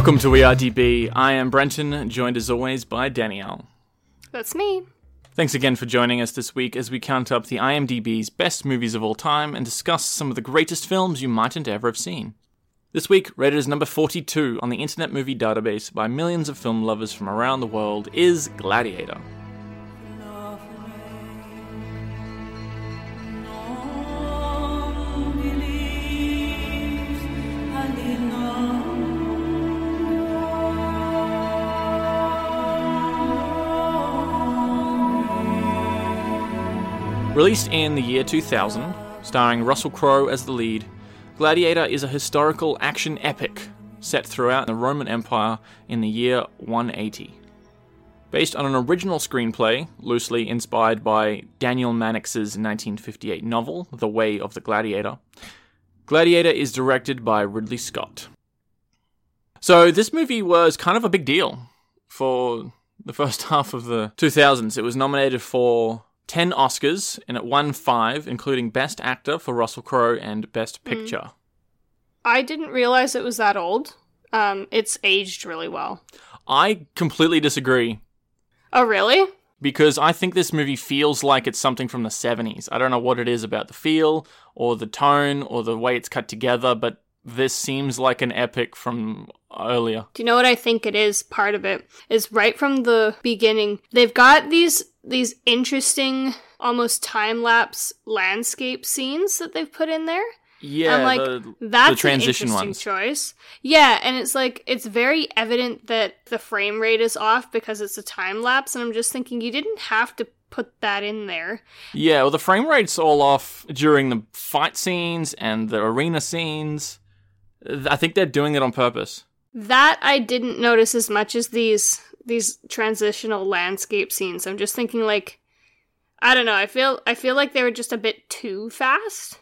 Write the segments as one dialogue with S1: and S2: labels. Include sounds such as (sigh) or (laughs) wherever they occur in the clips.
S1: Welcome to ERDB. I am Brenton, joined as always by Danielle.
S2: That's me.
S1: Thanks again for joining us this week as we count up the IMDb's best movies of all time and discuss some of the greatest films you mightn't ever have seen. This week, rated as number 42 on the Internet Movie Database by millions of film lovers from around the world, is Gladiator. Released in the year 2000, starring Russell Crowe as the lead, Gladiator is a historical action epic set throughout the Roman Empire in the year 180. Based on an original screenplay, loosely inspired by Daniel Mannix's 1958 novel, The Way of the Gladiator, Gladiator is directed by Ridley Scott. So, this movie was kind of a big deal for the first (laughs) half of the 2000s. It was nominated for 10 Oscars and it won five, including Best Actor for Russell Crowe and Best Picture.
S2: I didn't realize it was that old. Um, it's aged really well.
S1: I completely disagree
S2: Oh, really?
S1: because I think this movie feels like it's something from the 70s. I don't know what it is about the feel or the tone or the way it's cut together, but this seems like an epic from earlier.
S2: Do you know what I think it is? Part of it is right from the beginning. They've got these these interesting, almost time lapse landscape scenes that they've put in there.
S1: Yeah,
S2: I'm like,
S1: the,
S2: That's
S1: the transition
S2: an interesting
S1: ones.
S2: choice. Yeah, and it's like it's very evident that the frame rate is off because it's a time lapse, and I'm just thinking you didn't have to put that in there.
S1: Yeah, well, the frame rate's all off during the fight scenes and the arena scenes. I think they're doing it on purpose.
S2: That I didn't notice as much as these these transitional landscape scenes. I'm just thinking like I don't know, I feel I feel like they were just a bit too fast.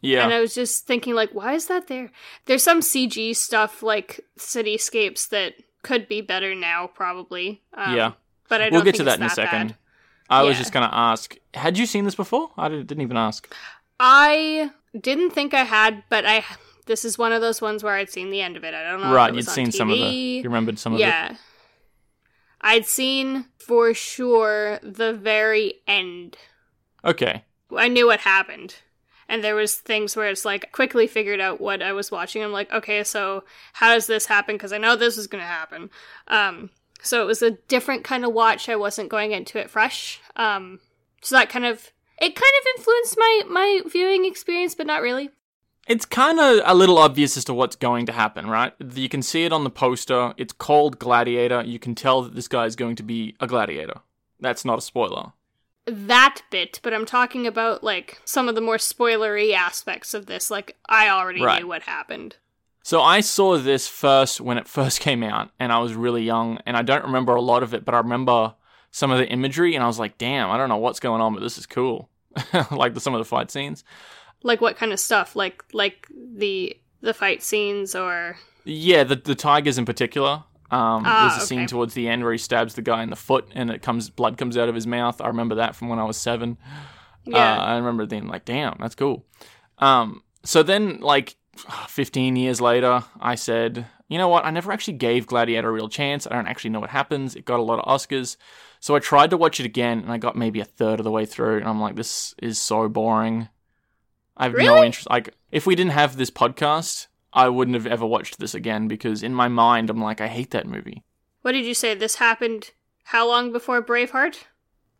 S1: Yeah.
S2: And I was just thinking like why is that there? There's some CG stuff like cityscapes that could be better now probably. Um,
S1: Yeah.
S2: But I don't
S1: we'll get to that in a second.
S2: bad.
S1: I was just going to ask had you seen this before? I didn't even ask.
S2: I didn't think I had, but I this is one of those ones where I'd seen the end of it. I don't know.
S1: right, you'd seen some of the.
S2: TV.
S1: You remembered some of it.
S2: I'd seen for sure the very end.
S1: Okay.
S2: I knew what happened. And there was things where it's like quickly figured out what I was watching. I'm like, okay, so how does this happen? Because I know this is going to happen. Um, so it was a different kind of watch. I wasn't going into it fresh. Um, so that kind of it kind of influenced my my viewing experience, but not really.
S1: It's kind of a little obvious as to what's going to happen, right? You can see it on the poster. It's called Gladiator. You can tell that this guy is going to be a gladiator. That's not a spoiler.
S2: that bit, but I'm talking about like some of the more spoilery aspects of this. Like I already
S1: Right.
S2: knew what happened.
S1: So I saw this first when it first (laughs) came out, and I was really young, and I don't remember a lot of it, but I remember some of the imagery, and I was like, "Damn, I don't know what's going on, but this is cool." (laughs) like the, some of the fight scenes.
S2: Like what kind of stuff? Like like the the fight scenes or
S1: Yeah, the the tigers in particular. Um,
S2: Ah,
S1: there's a scene towards the end where he stabs the guy in the foot, and it comes blood comes out of his mouth. I remember that from when I was seven.
S2: yeah.
S1: Uh, I remember being like, "Damn, that's cool." Um, so then, like, (sighs) 15 years later, I said, "You know what? I never actually gave Gladiator a real chance. I don't actually know what happens. It got a lot of Oscars." So I tried to watch it again, and I got maybe a third of the way through, and I'm like, "This is so boring." I have no interest. Like, if we didn't have this podcast, I wouldn't have ever watched this again because in my mind, I'm like, I hate that movie.
S2: what did you say? This happened how long before Braveheart?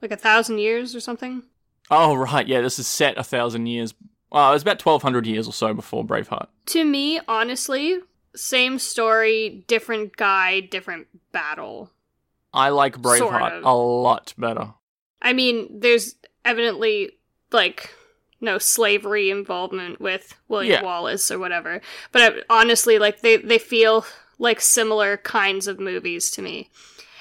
S2: Like a thousand years or something?
S1: Oh right, yeah, this is set a thousand years. Well, it was about 1,200 years or so before Braveheart.
S2: To me, honestly, same story, different guy, different battle.
S1: I like
S2: Sort
S1: Braveheart
S2: of.
S1: a lot better.
S2: I mean, there's evidently like no slavery involvement with William
S1: Yeah.
S2: Wallace or whatever. But I, honestly, like they they feel like similar kinds of movies to me.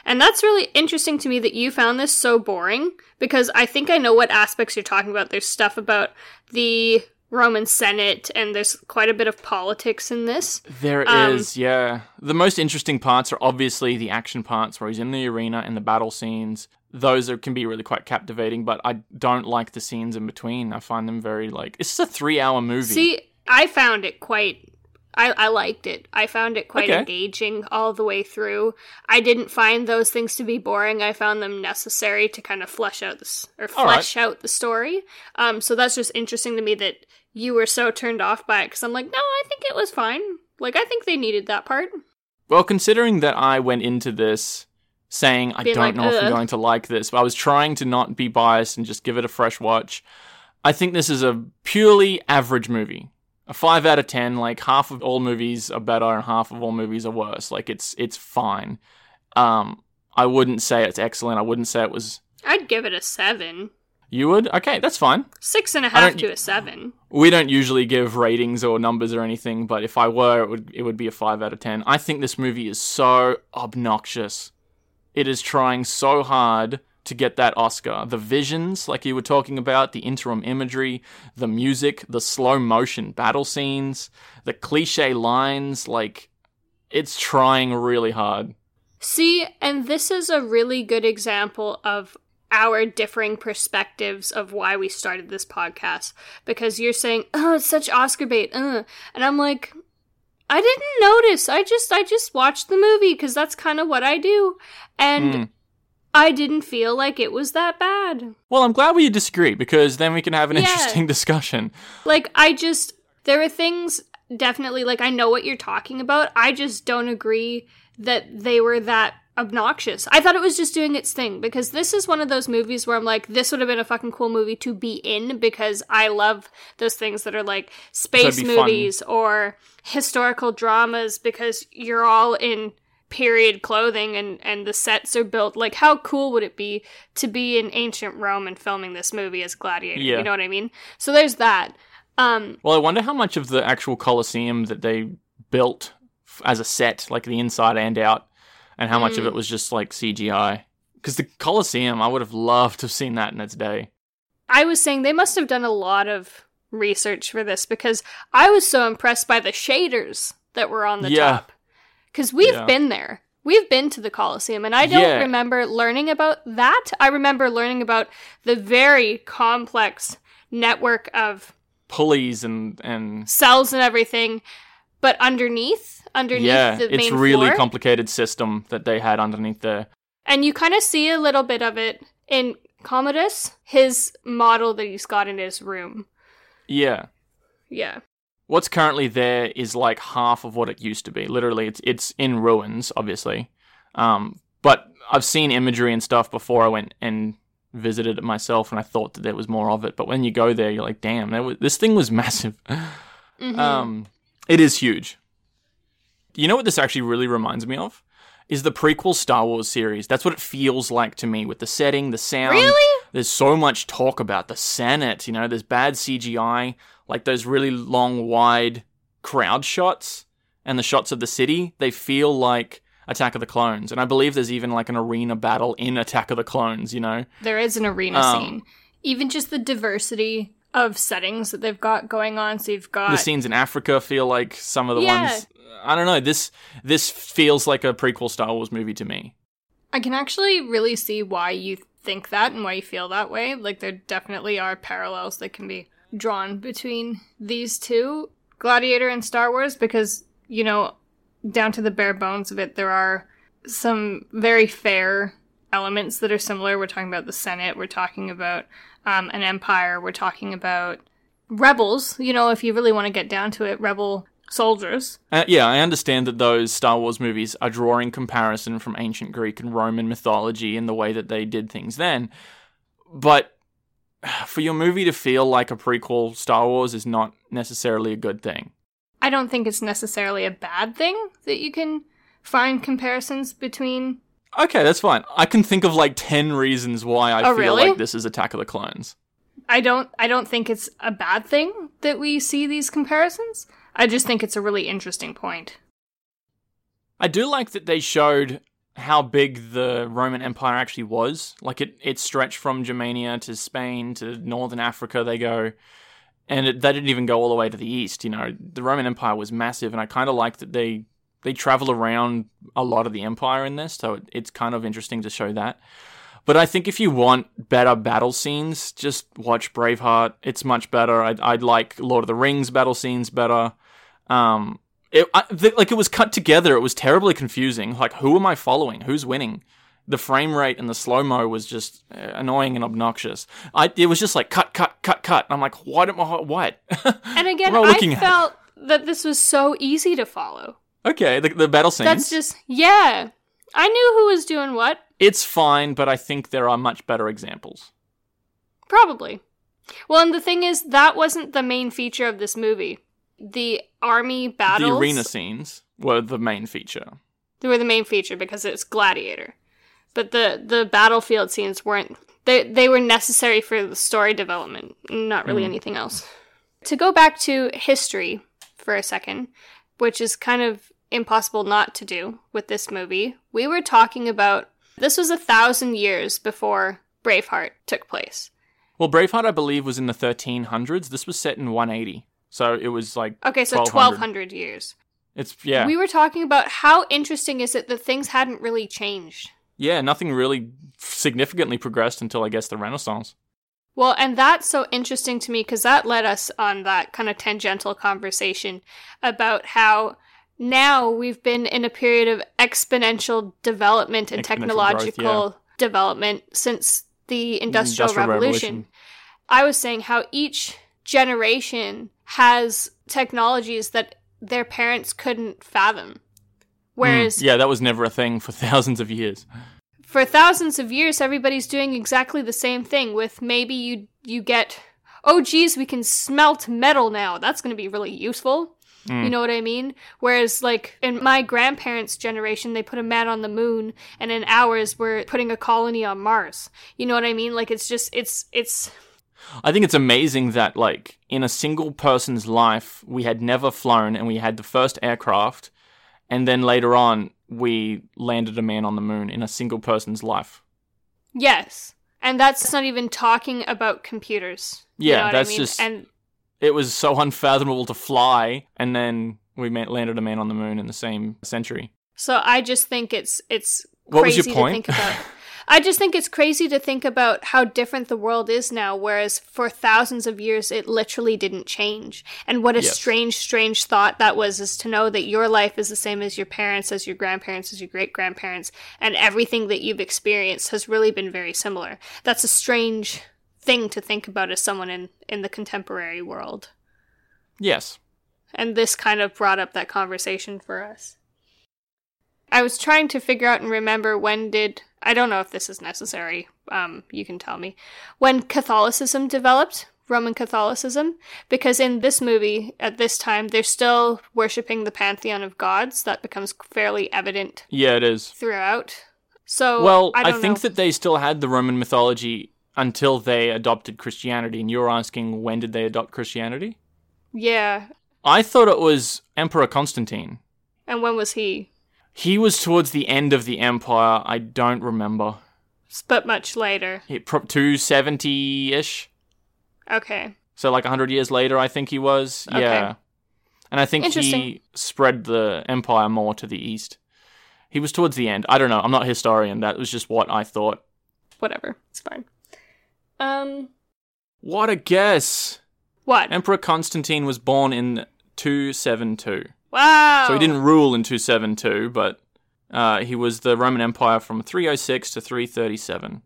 S2: And that's really interesting to me that you found this so boring because I think I know what aspects you're talking about. There's stuff about the Roman Senate and there's quite a bit of politics in this.
S1: There is,
S2: Um,
S1: yeah. The most interesting parts are obviously the action parts where he's in the arena and the battle scenes. Those are, can be really quite captivating, but I don't like the scenes in between. I find them very like it's just a three-hour movie.
S2: See, I found it quite I, I liked it. I found it quite
S1: Okay.
S2: engaging all the way through. I didn't find those things to be boring. I found them necessary to kind of flesh out this or
S1: All right.
S2: flesh out the story. Um, so that's just interesting to me that you were so turned off by it because I'm like, no, I think it was fine. Like I think they needed that part.
S1: Well, considering that I went into this saying I
S2: Being
S1: don't
S2: like,
S1: know if I'm going to like this, but I was trying to not be biased and just give it a fresh watch. I think this is a purely average movie. A five out of ten. Like half of all movies are better and half of all movies are worse. Like it's it's fine. Um, I wouldn't say it's excellent. I wouldn't say it was.
S2: I'd give it a seven,
S1: You would? Okay, that's fine.
S2: six and a half to a seven.
S1: We don't usually give ratings or numbers or anything, but if I were, it would it would be a five out of ten. I think this movie is so obnoxious. It is trying so hard to get that Oscar. The visions, like you were talking about, the interim imagery, the music, the slow motion battle scenes, the cliche lines, like it's trying really hard.
S2: See, and this is a really good example of our differing perspectives of why we started this podcast. Because you're saying, "Oh, it's such Oscar bait," uh. and I'm like, I didn't notice. I just, I just watched the movie because that's kind of what I do, and
S1: Mm.
S2: I didn't feel like it was that bad.
S1: Well, I'm glad we disagree because then we can have an
S2: Yeah.
S1: interesting (laughs) discussion.
S2: Like, I just, there are things definitely, like, I know what you're talking about. I just don't agree that they were that obnoxious. I thought it was just doing its thing because this is one of those movies where I'm like, this would have been a fucking cool movie to be in because I love those things that are like space
S1: be fun.
S2: movies or historical dramas because you're all in period clothing and and the sets are built like how cool would it be to be in ancient Rome and filming this movie as gladiator
S1: Yeah.
S2: you know what I mean so there's that um
S1: Well, I wonder how much of the actual Colosseum that they built f- as a set, like the inside and out, and how much of
S2: Mm.
S1: it was just like CGI. Because the Colosseum, I would have loved to have seen that in its day.
S2: I was saying they must have done a lot of research for this because I was so impressed by the shaders that were on the
S1: Yeah.
S2: top. Because we've
S1: Yeah.
S2: been there. We've been to the Colosseum, and I don't
S1: Yeah.
S2: remember learning about that. I remember learning about the very complex network of
S1: Pulleys and and
S2: cells and everything, but underneath, underneath
S1: yeah,
S2: the
S1: it's really
S2: floor,
S1: complicated system that they had underneath there.
S2: and you kind of see a little bit of it in Commodus, his model that he's got in his room.
S1: Yeah.
S2: Yeah.
S1: What's currently there is like half of what it used to be. Literally, it's it's in ruins, obviously. Um, but I've seen imagery and stuff before I went and visited it myself, and I thought that there was more of it. But when you go there, you're like, damn, was, this thing was (laughs) massive.
S2: Mhm.
S1: Um, it is huge. You know what this actually really reminds me of? Is the prequel Star Wars series. That's what it feels like to me with the setting, the sound.
S2: really?
S1: There's so much talk about the Senate, you know, there's bad CGI, like those really long, wide crowd shots and the shots of the city. They feel like Attack of the Clones. And I believe there's even like an arena battle in Attack of the Clones, you know?
S2: There is an arena
S1: Um,
S2: scene. Even just the diversity of settings that they've got going on. So you've got
S1: the scenes in Africa feel like some of the
S2: Yeah.
S1: ones. I don't know. This this feels like a prequel Star Wars movie to me.
S2: I can actually really see why you think that and why you feel that way. Like there definitely are parallels that can be drawn between these two, Gladiator and Star Wars, because you know, down to the bare bones of it, there are some very fair elements that are similar. We're talking about the Senate. We're talking about um, an empire. We're talking about rebels. You know, if you really want to get down to it, rebel soldiers.
S1: Uh, yeah, I understand that those Star Wars movies are drawing comparison from ancient Greek and Roman mythology in the way that they did things then. But for your movie to feel like a prequel Star Wars is not necessarily a good thing.
S2: I don't think it's necessarily a bad thing that you can find comparisons between.
S1: Okay, that's fine. I can think of like 10 reasons why I
S2: Oh,
S1: feel
S2: really?
S1: like this is Attack of the Clones.
S2: I don't I don't think it's a bad thing that we see these comparisons. I just think it's a really interesting point.
S1: I do like that they showed how big the Roman Empire actually was. Like it, it stretched from Germania to Spain to northern Africa. They go, and it, they didn't even go all the way to the east. You know, the Roman Empire was massive, and I kind of like that they they travel around a lot of the empire in this. So it, it's kind of interesting to show that. But I think if you want better battle scenes, just watch Braveheart. It's much better. I I like Lord of the Rings battle scenes better. Um, It, I, th- like it was cut together. It was terribly confusing. Like, who am I following? Who's winning? The frame rate and the slow mo was just uh, annoying and obnoxious. I it was just like cut, cut, cut, cut. I'm like, (laughs) what am I? What?
S2: And again,
S1: I
S2: I
S1: looking at?
S2: felt that this was so easy to follow.
S1: Okay, the, the battle scenes.
S2: That's just yeah. I knew who was doing what.
S1: it's fine, but I think there are much better examples.
S2: Probably. Well, and the thing is, that wasn't the main feature of this movie. The army battles
S1: The arena scenes were the main feature.
S2: they were the main feature because it's gladiator. But the the battlefield scenes weren't. They they were necessary for the story development, not really mm. anything else. To go back to history for a second, which is kind of impossible not to do with this movie. We were talking about this was a thousand years before Braveheart took place.
S1: Well, Braveheart, I believe, was in the 1300s. This was set in 180, so it was like
S2: Okay, so
S1: 1200.
S2: 1200 years.
S1: It's yeah,
S2: We were talking about how interesting is it that things hadn't really changed.
S1: yeah. Nothing really significantly progressed until I guess the Renaissance.
S2: Well, and that's so interesting to me because that led us on that kind of tangential conversation about how now we've been in a period of exponential development and
S1: Exponential growth,
S2: technological development since the Industrial,
S1: Industrial
S2: Revolution.
S1: Revolution.
S2: I was saying how each generation has technologies that their parents couldn't fathom. Whereas
S1: Mm, yeah, that was never a thing for (laughs) thousands of years.
S2: for thousands of years everybody's doing exactly the same thing with maybe you you get oh geez we can smelt metal now that's going to be really useful you mm. know what i mean? Whereas like in my grandparents generation they put a man on the moon and in ours we're putting a colony on mars. You know what i mean? Like it's just it's it's
S1: I think it's amazing that like in a single person's life we had never flown and we had the first aircraft, and then later on we landed a man on the moon in a single person's life.
S2: yes. And that's not even talking about computers. You
S1: Yeah,
S2: know what
S1: that's
S2: I mean?
S1: just-
S2: and
S1: It was so unfathomable to fly, and then we landed a man on the moon in the same century.
S2: So I just think it's it's
S1: What was
S2: crazy
S1: your point?
S2: to think about. (laughs) I just think it's crazy to think about how different the world is now, whereas for thousands of years it literally didn't change. And what a
S1: Yes.
S2: strange, strange thought that was is to know that your life is the same as your parents, as your grandparents, as your great grandparents, and everything that you've experienced has really been very similar. That's a strange thing to think about as someone in, in the contemporary world.
S1: Yes.
S2: And this kind of brought up that conversation for us. I was trying to figure out and remember when did I don't know if this is necessary. Um, you can tell me when Catholicism developed, Roman Catholicism, because in this movie at this time they're still worshiping the pantheon of gods. That becomes fairly evident
S1: Yeah, it is.
S2: throughout. So
S1: Well,
S2: I,
S1: I, think
S2: know.
S1: that they still had the Roman mythology until they adopted Christianity, and you're asking when did they adopt Christianity?
S2: yeah.
S1: I thought it was Emperor Constantine.
S2: And when was he?
S1: He was towards the end of the empire. I don't remember.
S2: But much later.
S1: He, pro- 270 ish.
S2: Okay.
S1: So, like 100 years later, I think he was.
S2: Okay.
S1: Yeah. And I think he spread the empire more to the east. He was towards the end. I don't know. I'm not a historian. That was just what I thought.
S2: Whatever. It's fine. Um.
S1: What a guess!
S2: What?
S1: Emperor Constantine was born in 272.
S2: Wow.
S1: So he didn't rule in 272, but uh, he was the Roman Empire from 306 to 337.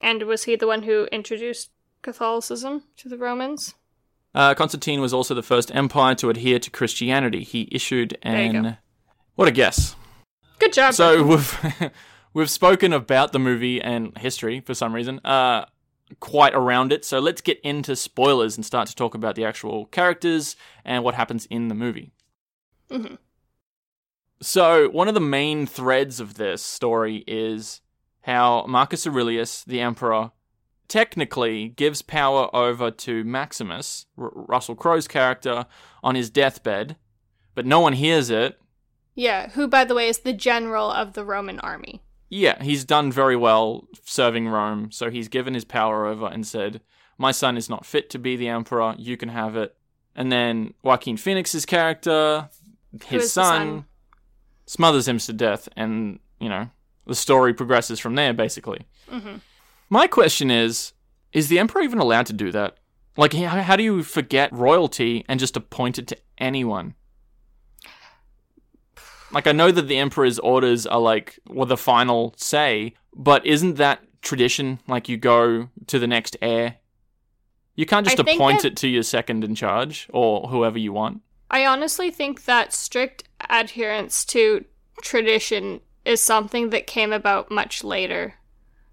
S2: And was he the one who introduced Catholicism to the Romans?
S1: Uh, Constantine was also the first empire to adhere to Christianity. He issued
S2: There you
S1: an.
S2: go.
S1: What a guess!
S2: Good job.
S1: So (laughs) we've we've spoken about the movie and history for some reason, uh, quite around it. So let's get into spoilers and start to talk about the actual characters and what happens in the movie.
S2: Mhm.
S1: So one of the main threads of this story is how Marcus Aurelius, the emperor, technically gives power over to Maximus, R- Russell Crowe's character, on his deathbed, but no one hears it.
S2: yeah, who, by the way, is the general of the Roman army.
S1: Yeah, he's done very well serving Rome, so he's given his power over and said, My son is not fit to be the emperor, you can have it. And then Joaquin Phoenix's character, his son,
S2: son?
S1: smothers him to death, and, you know, the story progresses from there, basically.
S2: hmm
S1: My question is Is the emperor even allowed to do that? Like, how how do you forget royalty and just appoint it to anyone? Like I know that the emperor's orders are like well the final say, but isn't that tradition? Like you go to the next heir. You can't just
S2: I
S1: appoint
S2: that-
S1: it to your second in charge or whoever you want.
S2: I honestly think that strict adherence to tradition is something that came about much later.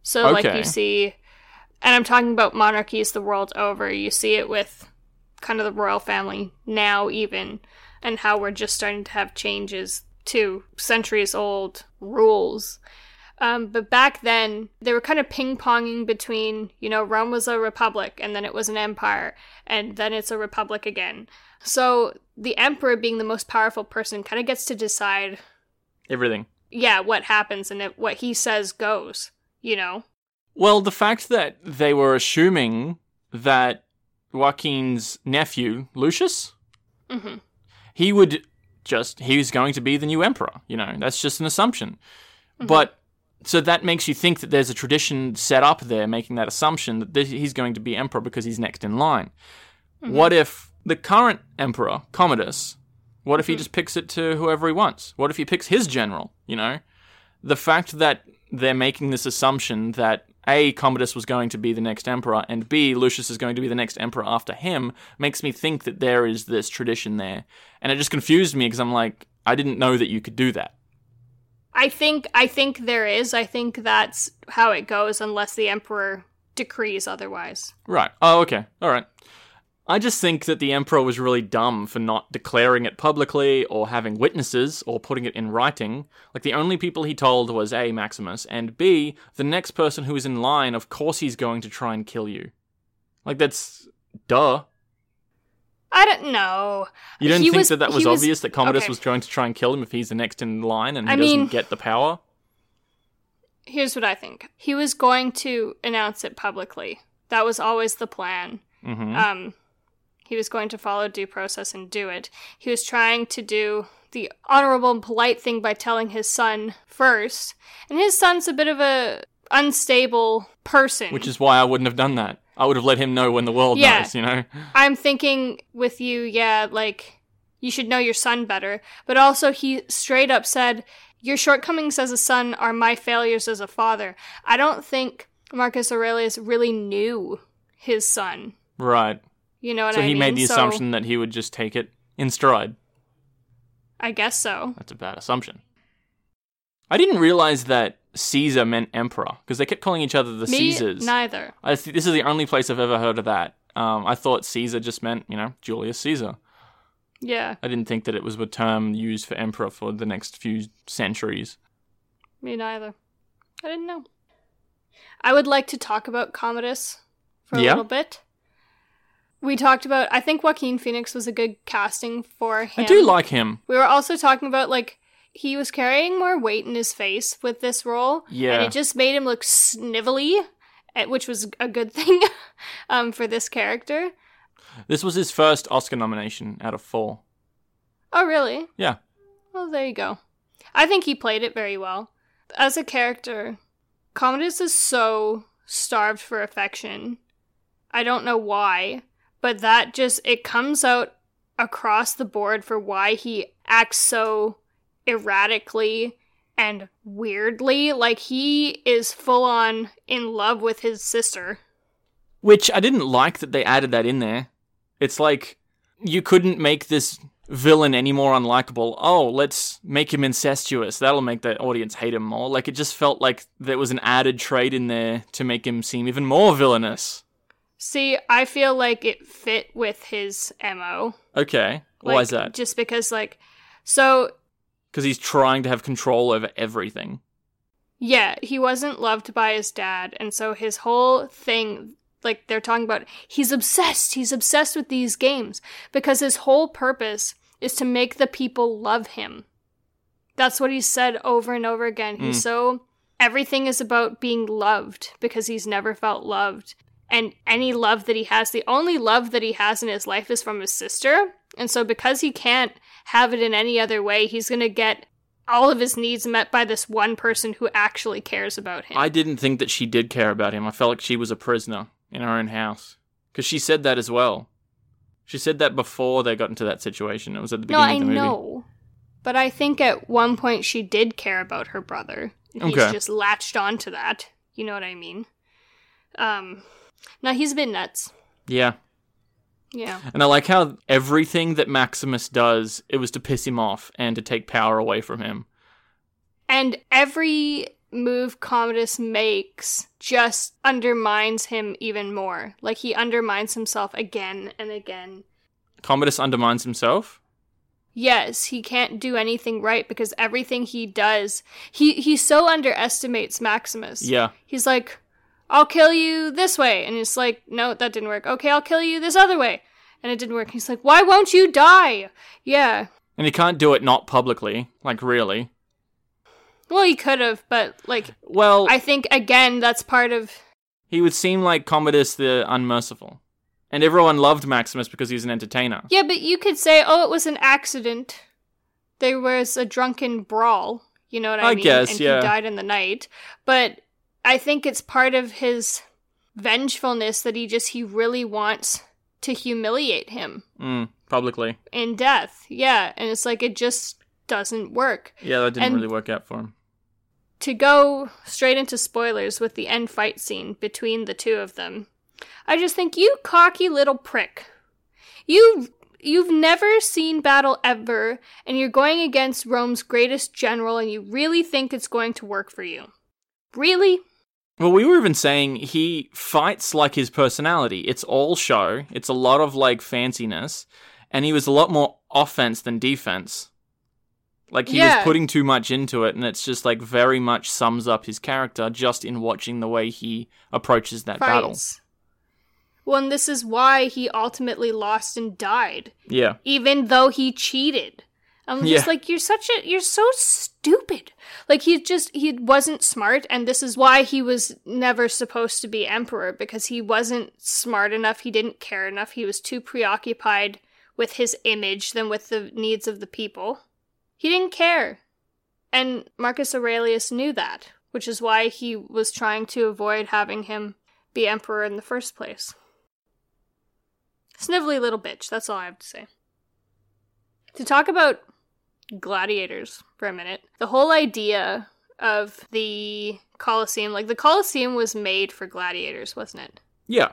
S2: So, like, you see, and I'm talking about monarchies the world over, you see it with kind of the royal family now, even, and how we're just starting to have changes to centuries old rules. Um, but back then, they were kind of ping ponging between, you know, Rome was a republic and then it was an empire and then it's a republic again. So the emperor, being the most powerful person, kind of gets to decide,
S1: Everything.
S2: yeah, what happens and if what he says goes, you know?
S1: Well, the fact that they were assuming that Joaquin's nephew, Lucius,
S2: hmm
S1: he would just he's going to be the new emperor you know that's just an assumption
S2: Mm-hmm.
S1: but so that makes you think that there's a tradition set up there making that assumption that this, he's going to be emperor because he's next in line
S2: Mm-hmm.
S1: what if the current emperor commodus what if he
S2: Mm-hmm.
S1: just picks it to whoever he wants what if he picks his general you know the fact that they're making this assumption that A, Commodus was going to be the next emperor, and B, Lucius is going to be the next emperor after him, makes me think that there is this tradition there. And it just confused me because I'm like, I didn't know that you could do that.
S2: I think I think there is. I think that's how it goes unless the emperor decrees otherwise.
S1: Right. Oh, okay. All right. I just think that the emperor was really dumb for not declaring it publicly or having witnesses or putting it in writing. Like the only people he told was A, Maximus, and B, the next person who is in line, of course he's going to try and kill you. Like that's duh.
S2: I don't know.
S1: You don't
S2: He
S1: think
S2: was-
S1: that that was,
S2: was-
S1: obvious that Commodus
S2: okay.
S1: was going to try and kill him if he's the next in line and he
S2: I
S1: doesn't
S2: mean-
S1: get the power?
S2: Here's what I think. He was going to announce it publicly. That was always the plan.
S1: hmm
S2: Um, he was going to follow due process and do it. He was trying to do the honorable and polite thing by telling his son first, and his son's a bit of a unstable person.
S1: Which is why I wouldn't have done that. I would have let him know when the world
S2: Yeah.
S1: knows, you know?
S2: I'm thinking with you, yeah, like you should know your son better. But also, he straight up said, Your shortcomings as a son are my failures as a father. I don't think Marcus Aurelius really knew his son.
S1: Right.
S2: You know what
S1: So
S2: I
S1: he made the
S2: So,
S1: assumption that he would just take it in stride.
S2: I guess so.
S1: That's a bad assumption. I didn't realize that Caesar meant emperor because they kept calling each other the
S2: Me,
S1: Caesars.
S2: neither.
S1: I th- this is the only place I've ever heard of that. Um, I thought Caesar just meant, you know, Julius Caesar.
S2: Yeah,
S1: I didn't think that it was a term used for emperor for the next few centuries.
S2: me neither. I didn't know. I would like to talk about Commodus for a
S1: Yeah?
S2: little bit. We talked about. I think Joaquin Phoenix was a good casting for him.
S1: I do like him.
S2: We were also talking about like he was carrying more weight in his face with this role,
S1: Yeah.
S2: and it just made him look snivelly, eh, which was a good (laughs) thing um, for this character.
S1: This was his first Oscar nomination out of four.
S2: Oh, really?
S1: Yeah.
S2: Well, there you go. I think he played it very well. As a character, Commodus is so starved for affection. I don't know why, but that just it comes out across the board for why he acts so erratically and weirdly like he is full on in love with his sister.
S1: Which I didn't like that they added that in there. It's like you couldn't make this villain any more unlikable. Oh, let's make him incestuous. That'll make the audience hate him more. Like it just felt like there was an added trait in there to make him seem even more villainous.
S2: See, I feel like it fit with his MO.
S1: Okay.
S2: Like,
S1: Why is that?
S2: Just because like so
S1: Because he's trying to have control over everything.
S2: Yeah, he wasn't loved by his dad, and so his whole thing, like they're talking about, he's obsessed. He's obsessed with these games because his whole purpose is to make the people love him. That's what he said over and over again. He's
S1: Mm.
S2: so everything is about being loved because he's never felt loved. And any love that he has, the only love that he has in his life is from his sister. And so because he can't have it in any other way, he's going to get all of his needs met by this one person who actually cares about him.
S1: I didn't think that she did care about him. I felt like she was a prisoner in her own house. Because she said that as well. She said that before they got into that situation. It was at the
S2: no,
S1: beginning
S2: I
S1: of the movie.
S2: know. But I think at one point she did care about her brother. He's
S1: Okay.
S2: just latched onto that. You know what I mean? Um, now he's a bit nuts.
S1: Yeah.
S2: Yeah.
S1: And I like how everything that Maximus does, it was to piss him off and to take power away from him.
S2: And every move Commodus makes just undermines him even more. Like he undermines himself again and again.
S1: Commodus undermines himself.
S2: Yes, he can't do anything right because everything he does, he he so underestimates Maximus.
S1: Yeah.
S2: He's like, "I'll kill you this way," and it's like, "No, that didn't work." Okay, I'll kill you this other way, and it didn't work. He's like, "Why won't you die?" Yeah.
S1: And he can't do it not publicly, like really.
S2: Well, he could have, but like,
S1: Well,
S2: I think again that's part of
S1: he would seem like Commodus the unmerciful. And everyone loved Maximus because he was an entertainer.
S2: Yeah, but you could say, oh, it was an accident. There was a drunken brawl. You know what I,
S1: I
S2: mean?
S1: guess,
S2: and
S1: yeah.
S2: he died in the night. But I think it's part of his vengefulness that he just he really wants to humiliate him
S1: Mm, publicly.
S2: in death. Yeah, and it's like it just doesn't work.
S1: Yeah, that didn't
S2: And-
S1: really work out for him.
S2: To go straight into spoilers with the end fight scene between the two of them, I just think you cocky little prick. You you've never seen battle ever and you're going against Rome's greatest general and you really think it's going to work for you. Really?
S1: Well, we were even saying he fights like his personality. It's all show. It's a lot of like fanciness, and he was a lot more offense than defense. Like he
S2: Yeah.
S1: was putting too much into it, and it's just like very much sums up his character just in watching the way he approaches that battle.
S2: Well, and this is why he ultimately lost and died,
S1: Yeah,
S2: even though he cheated. I'm just
S1: Yeah.
S2: like, you're such a, you're so stupid. Like he just, he wasn't smart, and this is why he was never supposed to be emperor because he wasn't smart enough. He didn't care enough. He was too preoccupied with his image than with the needs of the people. He didn't care. And Marcus Aurelius knew that, which is why he was trying to avoid having him be emperor in the first place. Snivelly little bitch, that's all I have to say. To talk about gladiators for a minute, the whole idea of the Colosseum, like the Colosseum was made for gladiators, wasn't it?
S1: yeah,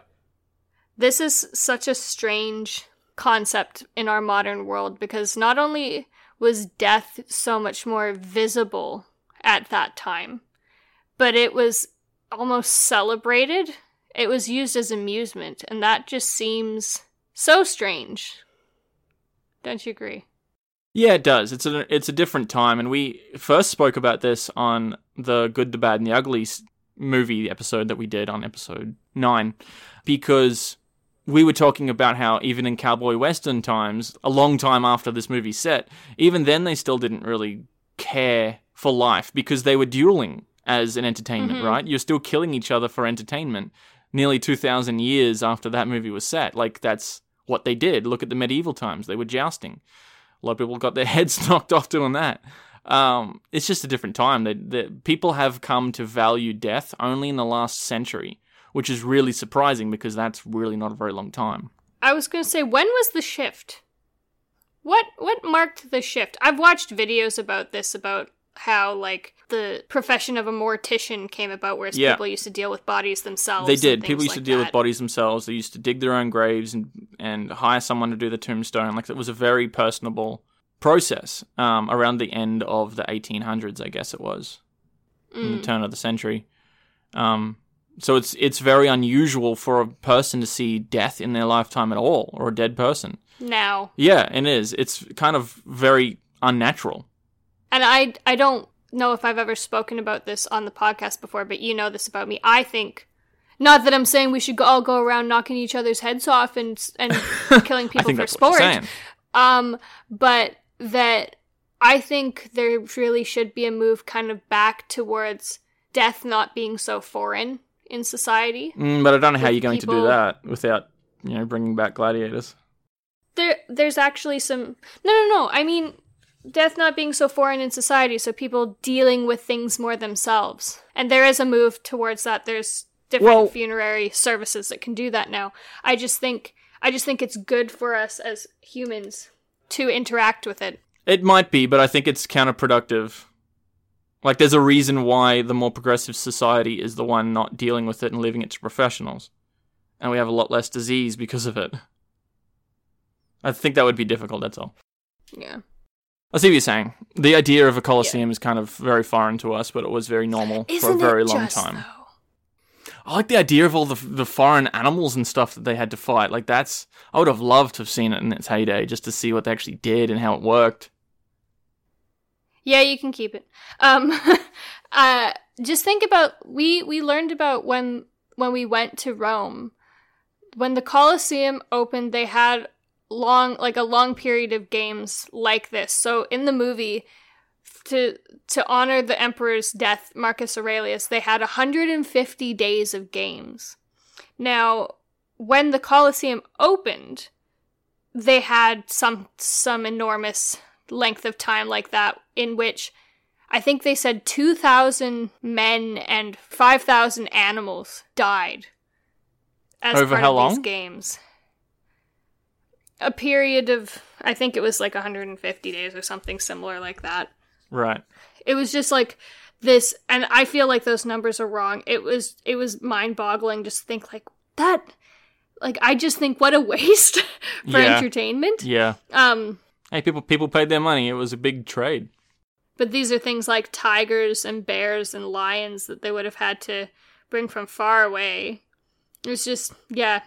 S2: This is such a strange concept in our modern world because not only was death so much more visible at that time, but it was almost celebrated. It was used as amusement, and that just seems so strange. Don't you agree?
S1: Yeah. It does. It's a it's a different time, and we first spoke about this on the Good, the Bad, and the Ugly movie episode that we did on episode nine, because we were talking about how even in cowboy western times, a long time after this movie set, even then they still didn't really care for life because they were dueling as an entertainment,
S2: Mhm.
S1: right? You're still killing each other for entertainment. Nearly 2,000 years after that movie was set. Like, that's what they did. Look at the medieval times. They were jousting. A lot of people got their (laughs) heads knocked off doing that. Um, it's just a different time. They, people have come to value death only in the last century, which is really surprising because that's really not a very long time.
S2: I was going to say, when was the shift? What what marked the shift? I've watched videos about this about how like the profession of a mortician came about, whereas
S1: Yeah.
S2: people used to deal with bodies themselves.
S1: They did. People used to
S2: like
S1: deal with bodies themselves. They used to dig their own graves and and hire someone to do the tombstone. Like it was a very personable process um, around the end of the 1800s, I guess it was, in the
S2: Mm.
S1: turn of the century. Um, so it's it's very unusual for a person to see death in their lifetime at all, or a dead person.
S2: Now,
S1: Yeah, it is. It's kind of very unnatural.
S2: And I I don't know if I've ever spoken about this on the podcast before, but you know this about me. I think. Not that I'm saying we should go, all go around knocking each other's heads off and and (laughs) killing people for sport. Um, but that I think there really should be a move kind of back towards death not being so foreign in society.
S1: Mm, but I don't know how you're going to do that without you know bringing back gladiators.
S2: There, there's actually some. No, no, no. I mean, death not being so foreign in society, so people dealing with things more themselves. And there is a move towards that. There's different
S1: Well-
S2: funerary services that can do that now. I just think, I just think it's good for us as humans to interact with it.
S1: It might be, but I think it's counterproductive. Like, there's a reason why the more progressive society is the one not dealing with it and leaving it to professionals. And we have a lot less disease because of it. I think that would be difficult, that's all.
S2: Yeah.
S1: I see what you're saying. The idea of a coliseum is kind of very foreign to us, but it was very normal for a
S2: Isn't
S1: very
S2: it
S1: long
S2: just,
S1: time.
S2: though?
S1: I like the idea of all the the foreign animals and stuff that they had to fight. Like that's I would have loved to have seen it in its heyday just to see what they actually did and how it worked.
S2: Yeah, you can keep it. Um, (laughs) uh, just think about we we learned about when when we went to Rome, when the Colosseum opened, they had long like a long period of games like this. So in the movie, to to honor the emperor's death, Marcus Aurelius, they had 150 days of games. Now, when the Colosseum opened, they had some some enormous length of time like that in which I think they said 2,000 men and 5,000 animals died as
S1: Over
S2: part
S1: how
S2: of
S1: long?
S2: these games. A period of, I think it was like 150 days or something similar like that.
S1: Right.
S2: It was just like this, and I feel like those numbers are wrong. It was it was mind boggling just to think like that. Like I just think what a (laughs) waste for
S1: Yeah.
S2: entertainment.
S1: Yeah.
S2: Um,
S1: Hey, people people paid their money. It was a big trade.
S2: But these are things like tigers and bears and lions that they would have had to bring from far away. It was just, yeah,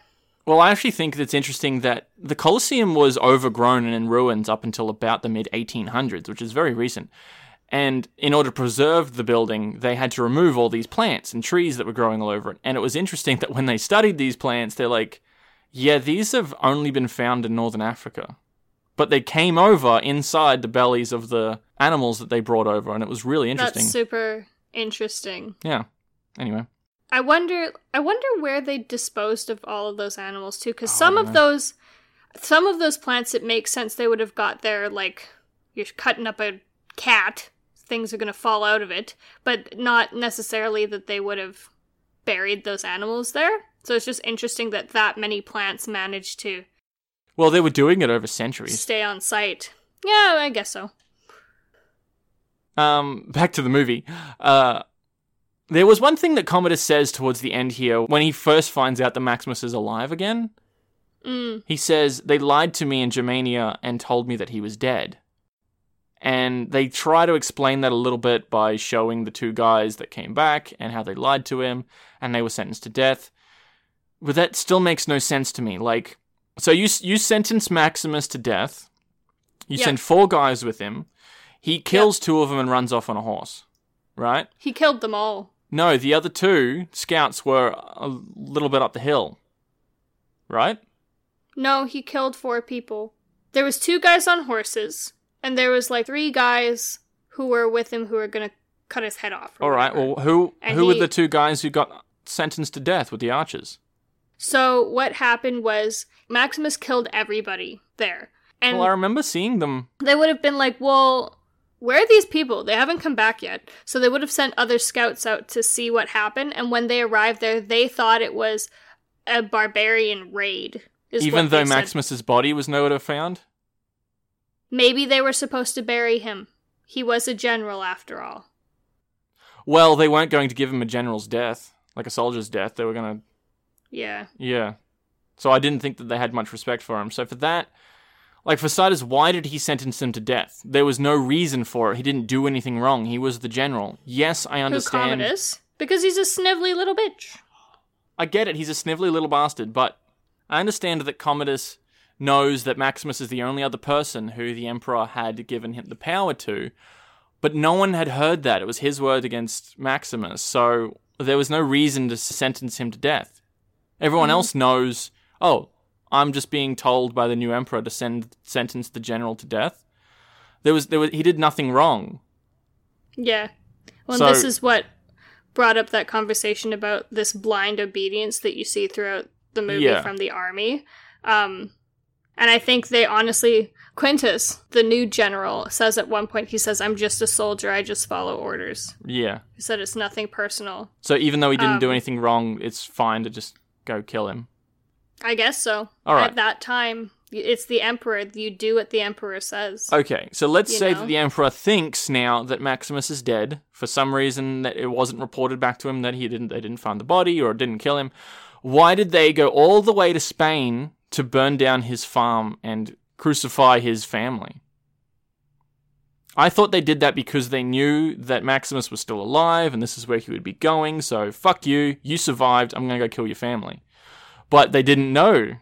S1: Well, I actually think it's interesting that the Colosseum was overgrown and in ruins up until about the mid 1800s, which is very recent. And in order to preserve the building, they had to remove all these plants and trees that were growing all over it. And it was interesting (laughs) that when they studied these plants, they're like, yeah, these have only been found in northern Africa. But they came over inside the bellies of the animals that they brought over, and it was really interesting.
S2: that's super interesting.
S1: yeah. Anyway.
S2: I wonder, I wonder where they disposed of all of those animals too, because
S1: Oh,
S2: some of
S1: know.
S2: those, some of those plants, it makes sense they would have got there like you're cutting up a cat, things are gonna fall out of it, but not necessarily that they would have buried those animals there. So it's just interesting that that many plants managed to
S1: Well, they were doing it over centuries.
S2: stay on site. Yeah, I guess so.
S1: um, back to the movie. Uh, there was one thing that Commodus says towards the end here when he first finds out that Maximus is alive again.
S2: Mm,
S1: He says, They lied to me in Germania and told me that he was dead. And they try to explain that a little bit by showing the two guys that came back and how they lied to him and they were sentenced to death. But that still makes no sense to me. Like, so you you sentence Maximus to death. You
S2: Yeah.
S1: send four guys with him. He kills two of them and runs off on a horse, right?
S2: he killed them all.
S1: No, the other two scouts were a little bit up the hill, right?
S2: No, he killed four people. There was two guys on horses, and there was like three guys who were with him who were gonna cut his head off.
S1: All right.
S2: whatever.
S1: Well, who
S2: And
S1: who were the two guys who got sentenced to death with the archers?
S2: So what happened was Maximus killed everybody there, and
S1: well, I remember seeing them.
S2: they would have been like, "Well, where are these people? They haven't come back yet." So they would have sent other scouts out to see what happened, and when they arrived there, they thought it was a barbarian raid.
S1: even though
S2: said.
S1: Maximus's body was nowhere to be found.
S2: Maybe they were supposed to bury him. He was a general after all.
S1: Well, they weren't going to give him a general's death, like a soldier's death. They were going to,
S2: Yeah.
S1: yeah. So I didn't think that they had much respect for him. So for that, like for starters, why did he sentence him to death? There was no reason for it. He didn't do anything wrong. He was the general. Yes, I
S2: Who
S1: understand.
S2: Commodus? Because he's a snivelly little bitch.
S1: I get it. He's a snivelly little bastard, but I understand that Commodus knows that Maximus is the only other person who the emperor had given him the power to, but no one had heard that. It was his word against Maximus, so there was no reason to sentence him to death. Everyone mm-hmm. else knows, oh, I'm just being told by the new emperor to send sentence the general to death. There was there was he did nothing wrong.
S2: Yeah. Well,
S1: So-
S2: this is what brought up that conversation about this blind obedience that you see throughout the movie
S1: Yeah.
S2: from the army. Um, and I think they honestly, Quintus, the new general, says at one point, he says, I'm just a soldier, I just follow orders.
S1: Yeah.
S2: He said it's nothing personal.
S1: So even though he didn't do
S2: Um,
S1: anything wrong, it's fine to just go kill him.
S2: I guess so.
S1: All right.
S2: At that time, It's the emperor. You do what the emperor says.
S1: Okay, so let's
S2: You
S1: say
S2: know?
S1: that the Emperor thinks now that Maximus is dead for some reason that it wasn't reported back to him that he didn't they didn't find the body or didn't kill him. Why did they go all the way to Spain to burn down his farm and crucify his family? I thought they did that because they knew that Maximus was still alive and this is where he would be going, so fuck you, you survived, I'm gonna go kill your family. But they didn't know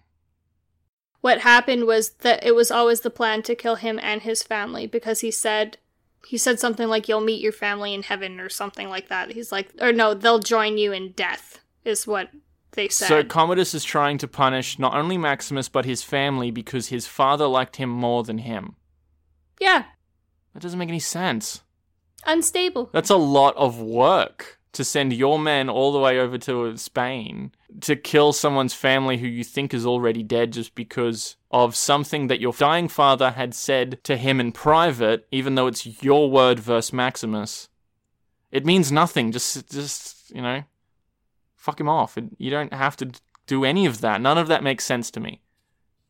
S2: What happened was that it was always the plan to kill him and his family because he said he said something like you'll meet your family in heaven or something like that. He's like or no, they'll join you in death is what they said.
S1: So Commodus is trying to punish not only Maximus but his family because his father liked him more than him.
S2: yeah,
S1: That doesn't make any sense.
S2: unstable.
S1: That's a lot of work to send your men all the way over to Spain to kill someone's family who you think is already dead just because of something that your dying father had said to him in private, even though it's your word versus Maximus. It means nothing. Just, just you know, fuck him off. You don't have to do any of that. None of that makes sense to me.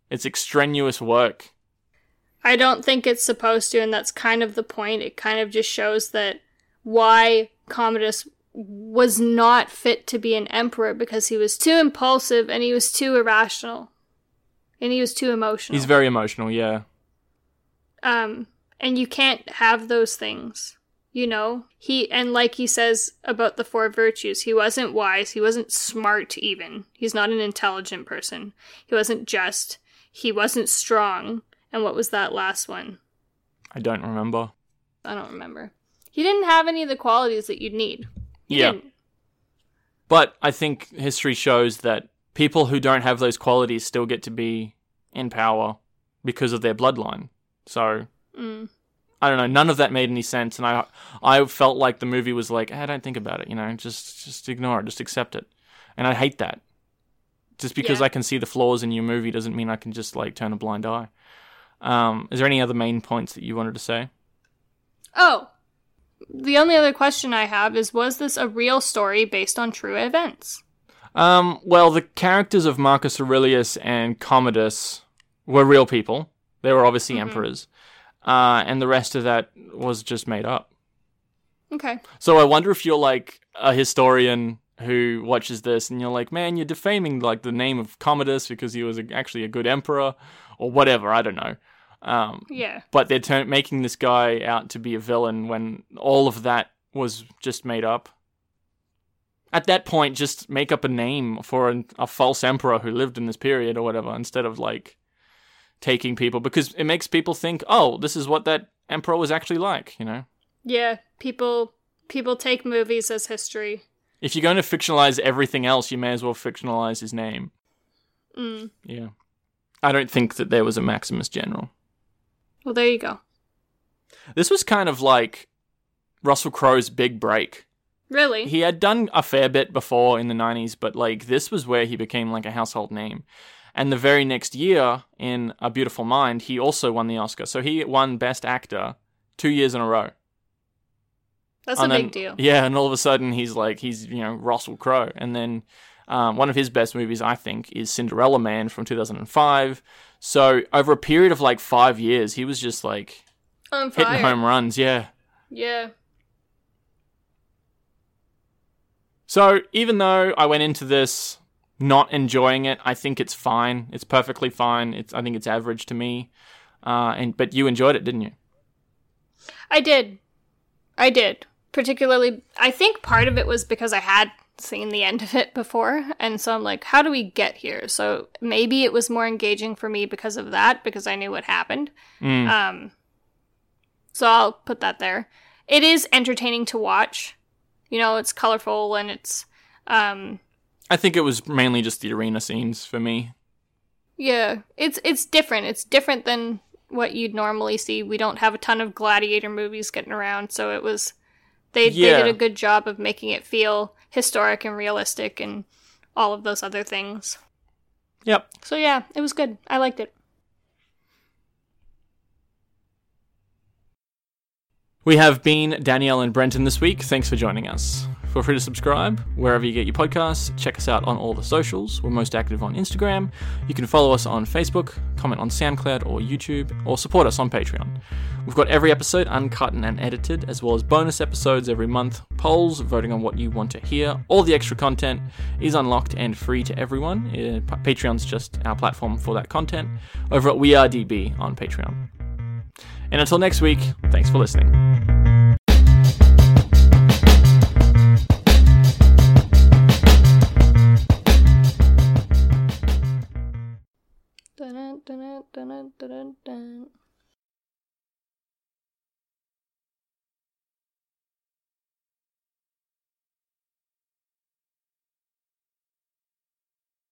S1: It's extraneous work.
S2: I don't think it's supposed to, and that's kind of the point. It kind of just shows that why Commodus was not fit to be an emperor because he was too impulsive and he was too irrational. And he was too emotional.
S1: He's very emotional, yeah.
S2: um and you can't have those things. You know? He and like he says about the four virtues, he wasn't wise, he wasn't smart even. He's not an intelligent person. He wasn't just, he wasn't strong. And what was that last one?
S1: I don't remember.
S2: I don't remember. He didn't have any of the qualities that you'd need.
S1: Yeah.
S2: didn't.
S1: But I think history shows that people who don't have those qualities still get to be in power because of their bloodline. So
S2: Mm.
S1: I don't know. None of that made any sense, and I I felt like the movie was like, "I don't think about it. You know, just just ignore it, just accept it." And I hate that. Just because
S2: Yeah.
S1: I can see the flaws in your movie doesn't mean I can just like turn a blind eye. Um, is there any other main points that you wanted to say?
S2: Oh. The only other question I have is was this a real story based on true events?
S1: Um, well, the characters of Marcus Aurelius and Commodus were real people. They were obviously
S2: Mhm.
S1: emperors. Uh, and the rest of that was just made up.
S2: Okay.
S1: So I wonder if you're like a historian who watches this and you're like, man, you're defaming like the name of Commodus because he was a, actually a good emperor or whatever. I don't know. Um,
S2: Yeah.
S1: but they're turn- making this guy out to be a villain when all of that was just made up. At that point, just make up a name for an, a false emperor who lived in this period or whatever, instead of like taking people because it makes people think, oh, this is what that emperor was actually like. You know,
S2: Yeah. People people take movies as history.
S1: if you're going to fictionalize everything else, you may as well fictionalize his name.
S2: Mm.
S1: Yeah, I don't think that there was a Maximus General.
S2: Well, there you go.
S1: This was kind of like Russell Crowe's big break.
S2: Really?
S1: he had done a fair bit before in the 90s but like this was where he became like a household name and the very next year in a beautiful mind he also won the oscar so he won best actor two years in a row
S2: That's a
S1: And
S2: big
S1: then-
S2: deal.
S1: yeah and all of a sudden he's like he's you know russell crowe and then um, one of his best movies i think is cinderella man from 2005 so over a period of like five years he was just like
S2: On fire.
S1: hitting home runs yeah
S2: Yeah.
S1: So even though I went into this not enjoying it, I think it's fine. It's perfectly fine. It's I think it's average to me. Uh, and but you enjoyed it, didn't you?
S2: I did. I did. Particularly, I think part of it was because I had seen the end of it before, and so I'm like, how do we get here? So maybe it was more engaging for me because of that, because I knew what happened.
S1: Mm.
S2: Um, so I'll put that there. It is entertaining to watch. You know, it's colorful and it's, um,
S1: I think it was mainly just the arena scenes for me.
S2: yeah, it's it's different. It's different than what you'd normally see. We don't have a ton of gladiator movies getting around, so it was they
S1: Yeah.
S2: they did a good job of making it feel historic and realistic and all of those other things.
S1: Yep.
S2: So yeah, it was good. I liked it.
S1: We have been Danielle and Brenton this week. Thanks for joining us. Feel free to subscribe wherever you get your podcasts. Check us out on all the socials. We're most active on Instagram. You can follow us on Facebook, comment on SoundCloud or YouTube, or support us on Patreon. We've got every episode uncut and edited, as well as bonus episodes every month, polls voting on what you want to hear. All the extra content is unlocked and free to everyone. Uh, Patreon's just our platform for that content over at We Are DB on Patreon. And until next week, thanks for listening.
S2: Dun, dun, dun.